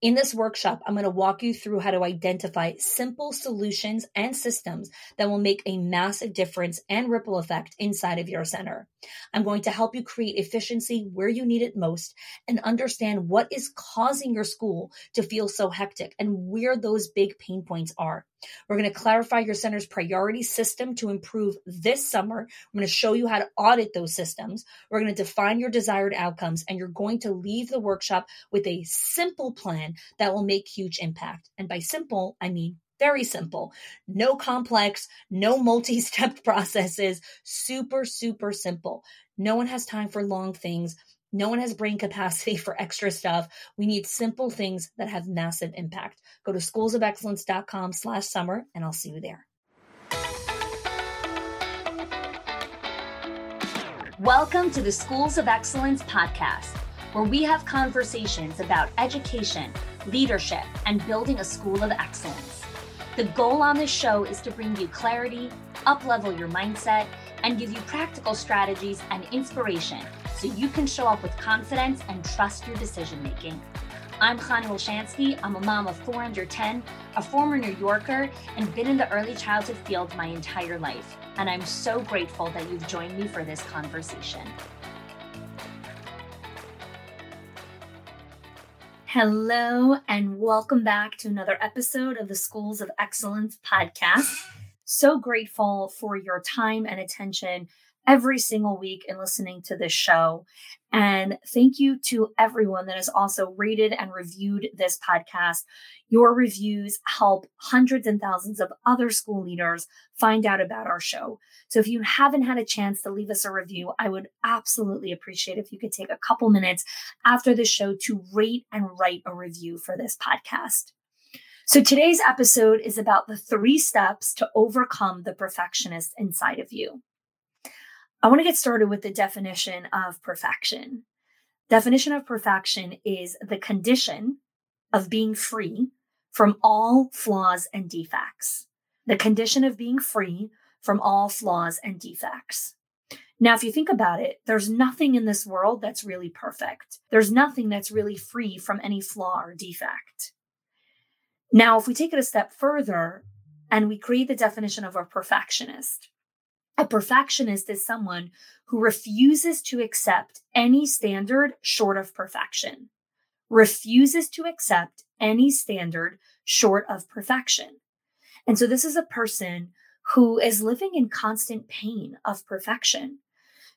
In this workshop, I'm going to walk you through how to identify simple solutions and systems that will make a massive difference and ripple effect inside of your center. I'm going to help you create efficiency where you need it most and understand what is causing your school to feel so hectic and where those big pain points are. We're going to clarify your center's priority system to improve this summer. I'm going to show you how to audit those systems. We're going to define your desired outcomes, and you're going to leave the workshop with a simple plan that will make huge impact. And by simple, I mean very simple. No complex, no multi step processes. Super, super simple. No one has time for long things. No one has brain capacity for extra stuff. We need simple things that have massive impact. Go to schoolsofexcellence.com slash summer and I'll see you there. Welcome to the Schools of Excellence podcast, where we have conversations about education, leadership, and building a school of excellence. The goal on this show is to bring you clarity, uplevel your mindset, and give you practical strategies and inspiration so you can show up with confidence and trust your decision making. I'm Chana Wilshansky. I'm a mom of four under 10, a former New Yorker, and been in the early childhood field my entire life. And I'm so grateful that you've joined me for this conversation. Hello, and welcome back to another episode of the Schools of Excellence podcast. So grateful for your time and attention every single week in listening to this show. And thank you to everyone that has also rated and reviewed this podcast. Your reviews help hundreds and thousands of other school leaders find out about our show. So if you haven't had a chance to leave us a review, I would absolutely appreciate if you could take a couple minutes after the show to rate and write a review for this podcast. So today's episode is about the three steps to overcome the perfectionist inside of you. I want to get started with the definition of perfection. Definition of perfection is the condition of being free from all flaws and defects. The condition of being free from all flaws and defects. Now, if you think about it, there's nothing in this world that's really perfect. There's nothing that's really free from any flaw or defect. Now, if we take it a step further and we create the definition of a perfectionist, a perfectionist is someone who refuses to accept any standard short of perfection, refuses to accept any standard short of perfection. And so this is a person who is living in constant pain of perfection.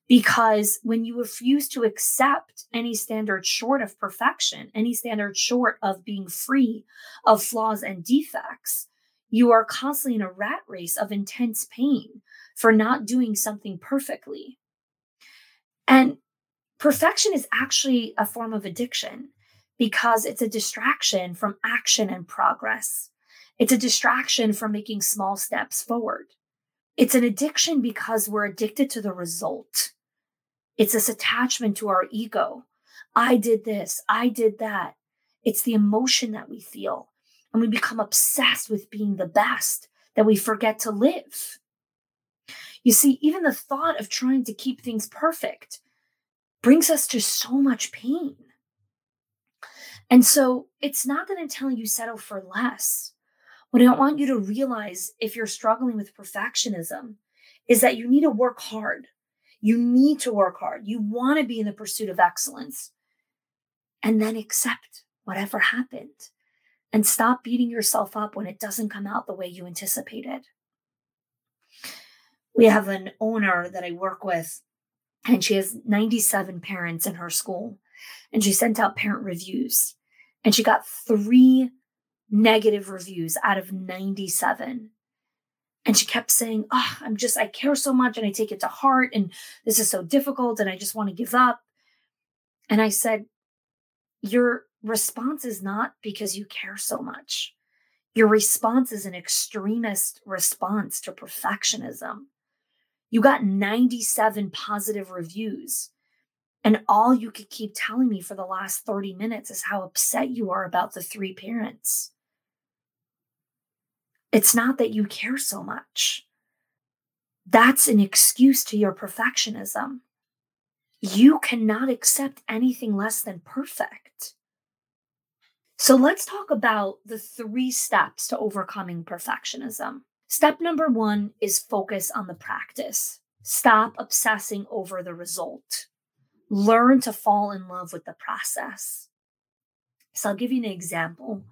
Because when you refuse to accept any standard short of perfection, any standard short of being free of flaws and defects, you are constantly in a rat race of intense pain for not doing something perfectly. And perfection is actually a form of addiction because it's a distraction from action and progress. It's a distraction from making small steps forward. It's an addiction because we're addicted to the result. It's this attachment to our ego. I did this, I did that. It's the emotion that we feel. And we become obsessed with being the best that we forget to live. You see, even the thought of trying to keep things perfect brings us to so much pain. And so it's not that I'm telling you settle for less. What I want you to realize if you're struggling with perfectionism is that you need to work hard. You need to work hard. You want to be in the pursuit of excellence and then accept whatever happened and stop beating yourself up when it doesn't come out the way you anticipated we have an owner that I work with, and she has 97 parents in her school. And she sent out parent reviews, and she got three negative reviews out of 97. And she kept saying, Oh, I'm just, I care so much and I take it to heart. And this is so difficult. And I just want to give up. And I said, Your response is not because you care so much. Your response is an extremist response to perfectionism. You got 97 positive reviews. And all you could keep telling me for the last 30 minutes is how upset you are about the three parents. It's not that you care so much. That's an excuse to your perfectionism. You cannot accept anything less than perfect. So let's talk about the three steps to overcoming perfectionism. Step number one is focus on the practice. Stop obsessing over the result. Learn to fall in love with the process. So I'll give you an example.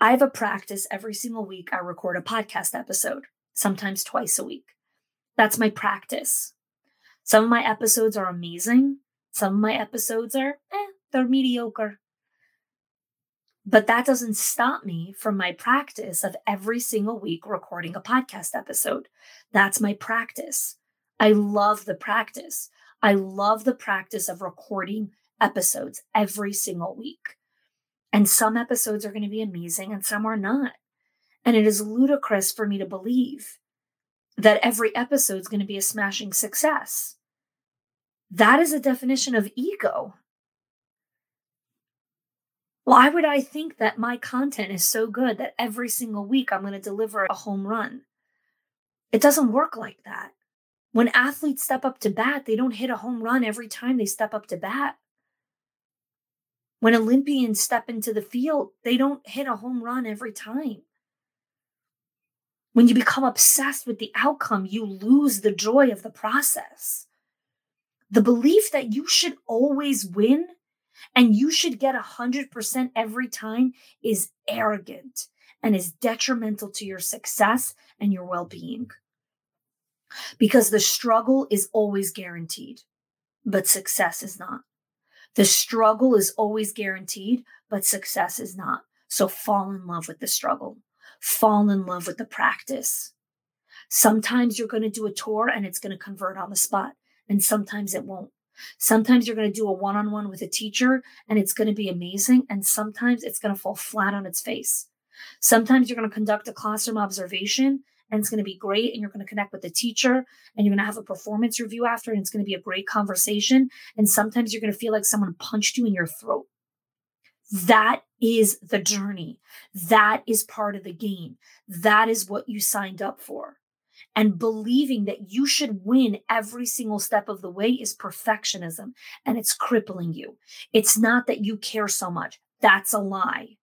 I have a practice every single week. I record a podcast episode, sometimes twice a week. That's my practice. Some of my episodes are amazing. Some of my episodes are, eh, they're mediocre. But that doesn't stop me from my practice of every single week recording a podcast episode. That's my practice. I love the practice. I love the practice of recording episodes every single week. And some episodes are going to be amazing and some are not. And it is ludicrous for me to believe that every episode is going to be a smashing success. That is a definition of ego. Why would I think that my content is so good that every single week I'm going to deliver a home run? It doesn't work like that. When athletes step up to bat, they don't hit a home run every time they step up to bat. When Olympians step into the field, they don't hit a home run every time. When you become obsessed with the outcome, you lose the joy of the process. The belief that you should always win and you should get 100% every time is arrogant and is detrimental to your success and your well being. Because the struggle is always guaranteed, but success is not. The struggle is always guaranteed, but success is not. So fall in love with the struggle, fall in love with the practice. Sometimes you're going to do a tour and it's going to convert on the spot, and sometimes it won't. Sometimes you're going to do a one on one with a teacher and it's going to be amazing, and sometimes it's going to fall flat on its face. Sometimes you're going to conduct a classroom observation and it's going to be great and you're going to connect with the teacher and you're going to have a performance review after and it's going to be a great conversation and sometimes you're going to feel like someone punched you in your throat. That is the journey. That is part of the game. That is what you signed up for and believing that you should win every single step of the way is perfectionism and it's crippling you it's not that you care so much that's a lie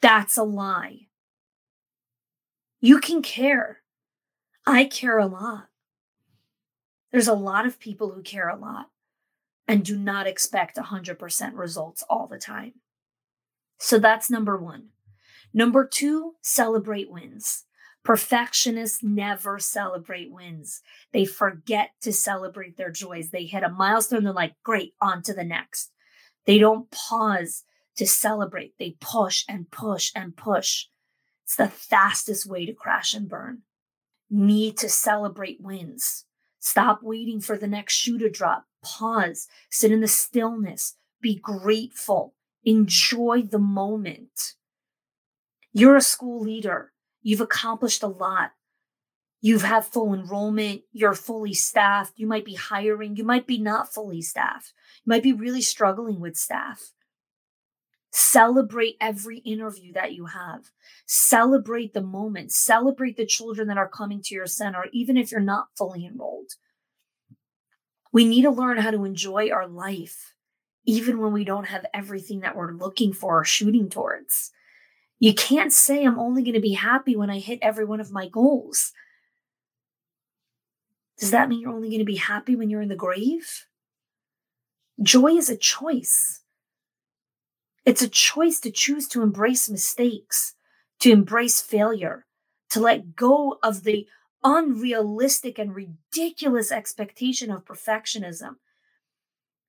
that's a lie you can care. I care a lot. There's a lot of people who care a lot and do not expect 100% results all the time. So that's number one. Number two, celebrate wins. Perfectionists never celebrate wins. They forget to celebrate their joys. They hit a milestone, they're like, great, on to the next. They don't pause to celebrate. They push and push and push. It's the fastest way to crash and burn. Need to celebrate wins. Stop waiting for the next shoe to drop. Pause, sit in the stillness, be grateful, enjoy the moment. You're a school leader. You've accomplished a lot. You have had full enrollment. You're fully staffed. You might be hiring. You might be not fully staffed. You might be really struggling with staff. Celebrate every interview that you have. Celebrate the moment. Celebrate the children that are coming to your center, even if you're not fully enrolled. We need to learn how to enjoy our life, even when we don't have everything that we're looking for or shooting towards. You can't say, I'm only going to be happy when I hit every one of my goals. Does that mean you're only going to be happy when you're in the grave? Joy is a choice. It's a choice to choose to embrace mistakes, to embrace failure, to let go of the unrealistic and ridiculous expectation of perfectionism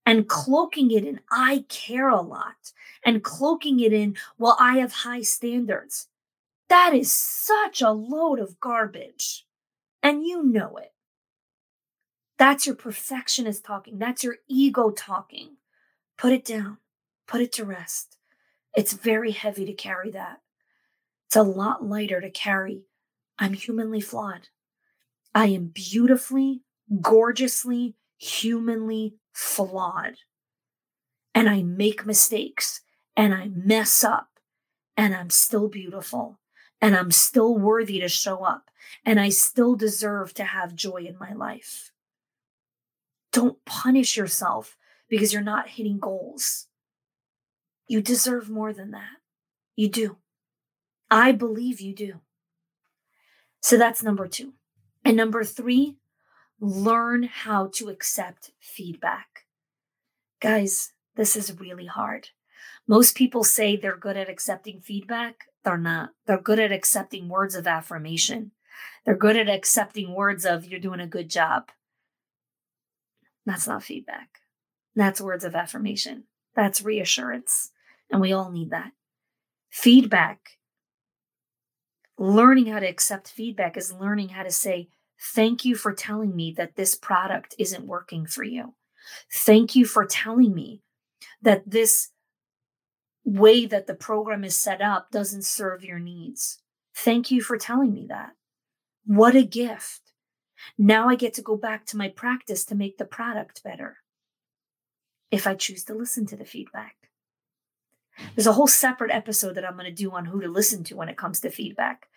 and cloaking it in I care a lot and cloaking it in, well, I have high standards. That is such a load of garbage. And you know it. That's your perfectionist talking. That's your ego talking. Put it down. Put it to rest. It's very heavy to carry that. It's a lot lighter to carry. I'm humanly flawed. I am beautifully, gorgeously, humanly flawed. And I make mistakes and I mess up and I'm still beautiful and I'm still worthy to show up and I still deserve to have joy in my life. Don't punish yourself because you're not hitting goals. You deserve more than that. You do. I believe you do. So that's number two. And number three, learn how to accept feedback. Guys, this is really hard. Most people say they're good at accepting feedback. They're not. They're good at accepting words of affirmation. They're good at accepting words of, you're doing a good job. That's not feedback. That's words of affirmation. That's reassurance. And we all need that. Feedback, learning how to accept feedback is learning how to say, Thank you for telling me that this product isn't working for you. Thank you for telling me that this way that the program is set up doesn't serve your needs. Thank you for telling me that. What a gift. Now I get to go back to my practice to make the product better if I choose to listen to the feedback. There's a whole separate episode that I'm going to do on who to listen to when it comes to feedback.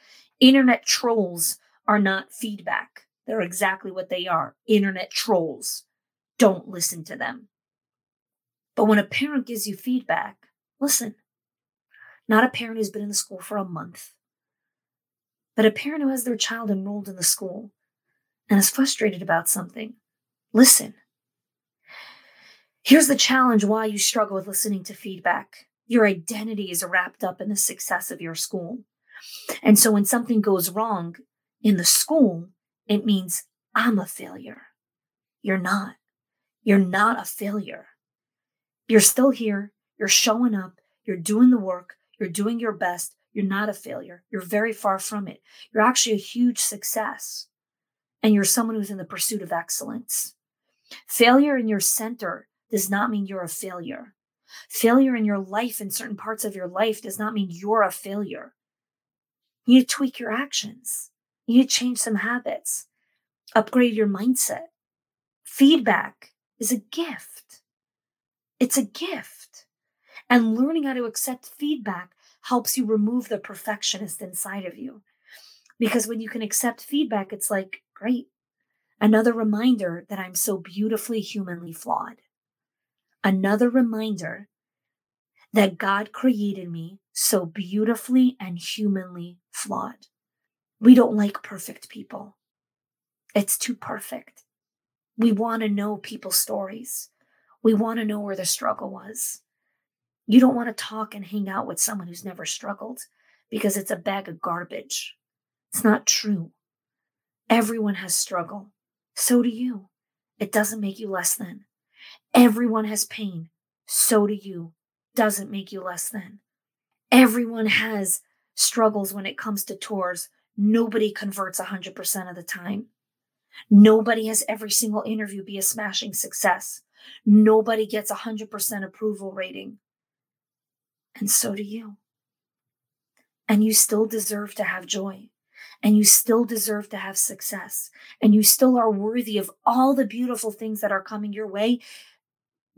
Internet trolls are not feedback, they're exactly what they are internet trolls. Don't listen to them. But when a parent gives you feedback, Listen, not a parent who's been in the school for a month, but a parent who has their child enrolled in the school and is frustrated about something. Listen. Here's the challenge why you struggle with listening to feedback. Your identity is wrapped up in the success of your school. And so when something goes wrong in the school, it means I'm a failure. You're not. You're not a failure. You're still here. You're showing up, you're doing the work, you're doing your best. You're not a failure. You're very far from it. You're actually a huge success. And you're someone who's in the pursuit of excellence. Failure in your center does not mean you're a failure. Failure in your life, in certain parts of your life, does not mean you're a failure. You need to tweak your actions. You change some habits, upgrade your mindset. Feedback is a gift. It's a gift. And learning how to accept feedback helps you remove the perfectionist inside of you. Because when you can accept feedback, it's like, great, another reminder that I'm so beautifully humanly flawed. Another reminder that God created me so beautifully and humanly flawed. We don't like perfect people. It's too perfect. We want to know people's stories. We want to know where the struggle was. You don't want to talk and hang out with someone who's never struggled because it's a bag of garbage. It's not true. Everyone has struggle. So do you. It doesn't make you less than. Everyone has pain. So do you. Doesn't make you less than. Everyone has struggles when it comes to tours. Nobody converts 100% of the time. Nobody has every single interview be a smashing success. Nobody gets a 100% approval rating and so do you. And you still deserve to have joy. And you still deserve to have success. And you still are worthy of all the beautiful things that are coming your way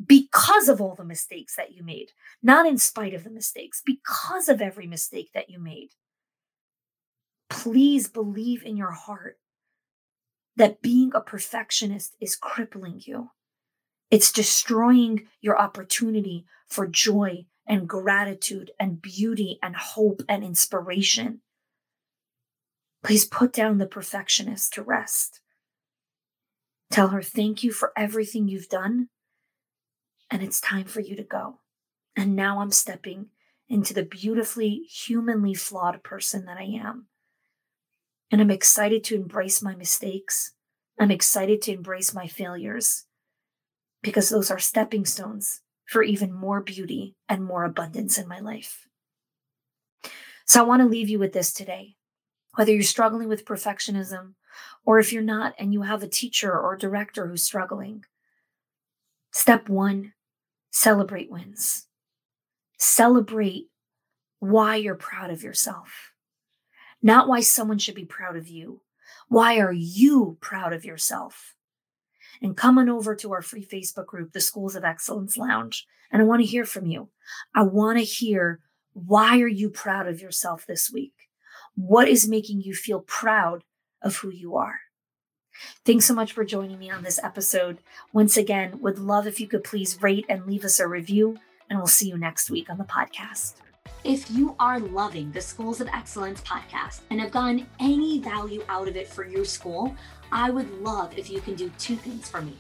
because of all the mistakes that you made, not in spite of the mistakes, because of every mistake that you made. Please believe in your heart that being a perfectionist is crippling you. It's destroying your opportunity for joy and gratitude and beauty and hope and inspiration. Please put down the perfectionist to rest. Tell her, thank you for everything you've done, and it's time for you to go. And now I'm stepping into the beautifully humanly flawed person that I am. And I'm excited to embrace my mistakes. I'm excited to embrace my failures because those are stepping stones for even more beauty and more abundance in my life. So I want to leave you with this today. Whether you're struggling with perfectionism, or if you're not and you have a teacher or director who's struggling, step one, celebrate wins. Celebrate why you're proud of yourself, not why someone should be proud of you. Why are you proud of yourself? and come on over to our free Facebook group, the Schools of Excellence Lounge. And I want to hear from you. I want to hear why are you proud of yourself this week? What is making you feel proud of who you are? Thanks so much for joining me on this episode. Once again, would love if you could please rate and leave us a review, and we'll see you next week on the podcast. If you are loving the Schools of Excellence podcast and have gotten any value out of it for your school, I would love if you can do two things for me.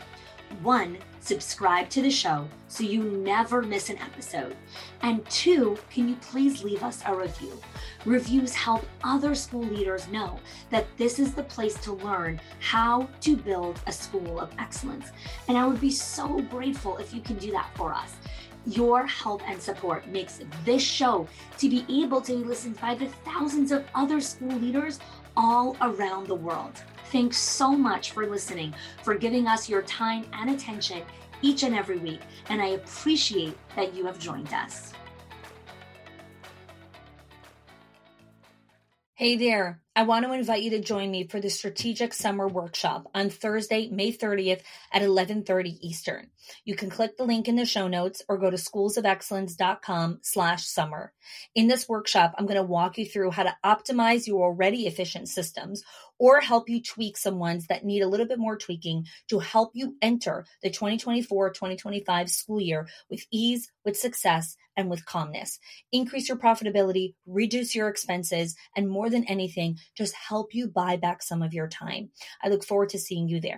One, subscribe to the show so you never miss an episode. And two, can you please leave us a review? Reviews help other school leaders know that this is the place to learn how to build a school of excellence. And I would be so grateful if you can do that for us. Your help and support makes this show to be able to be listened by the thousands of other school leaders all around the world. Thanks so much for listening, for giving us your time and attention each and every week. And I appreciate that you have joined us. Hey there. I want to invite you to join me for the Strategic Summer Workshop on Thursday, May 30th at 11:30 Eastern. You can click the link in the show notes or go to schoolsofexcellence.com slash summer. In this workshop, I'm going to walk you through how to optimize your already efficient systems or help you tweak some ones that need a little bit more tweaking to help you enter the 2024-2025 school year with ease, with success, and with calmness. Increase your profitability, reduce your expenses, and more than anything, just help you buy back some of your time. I look forward to seeing you there.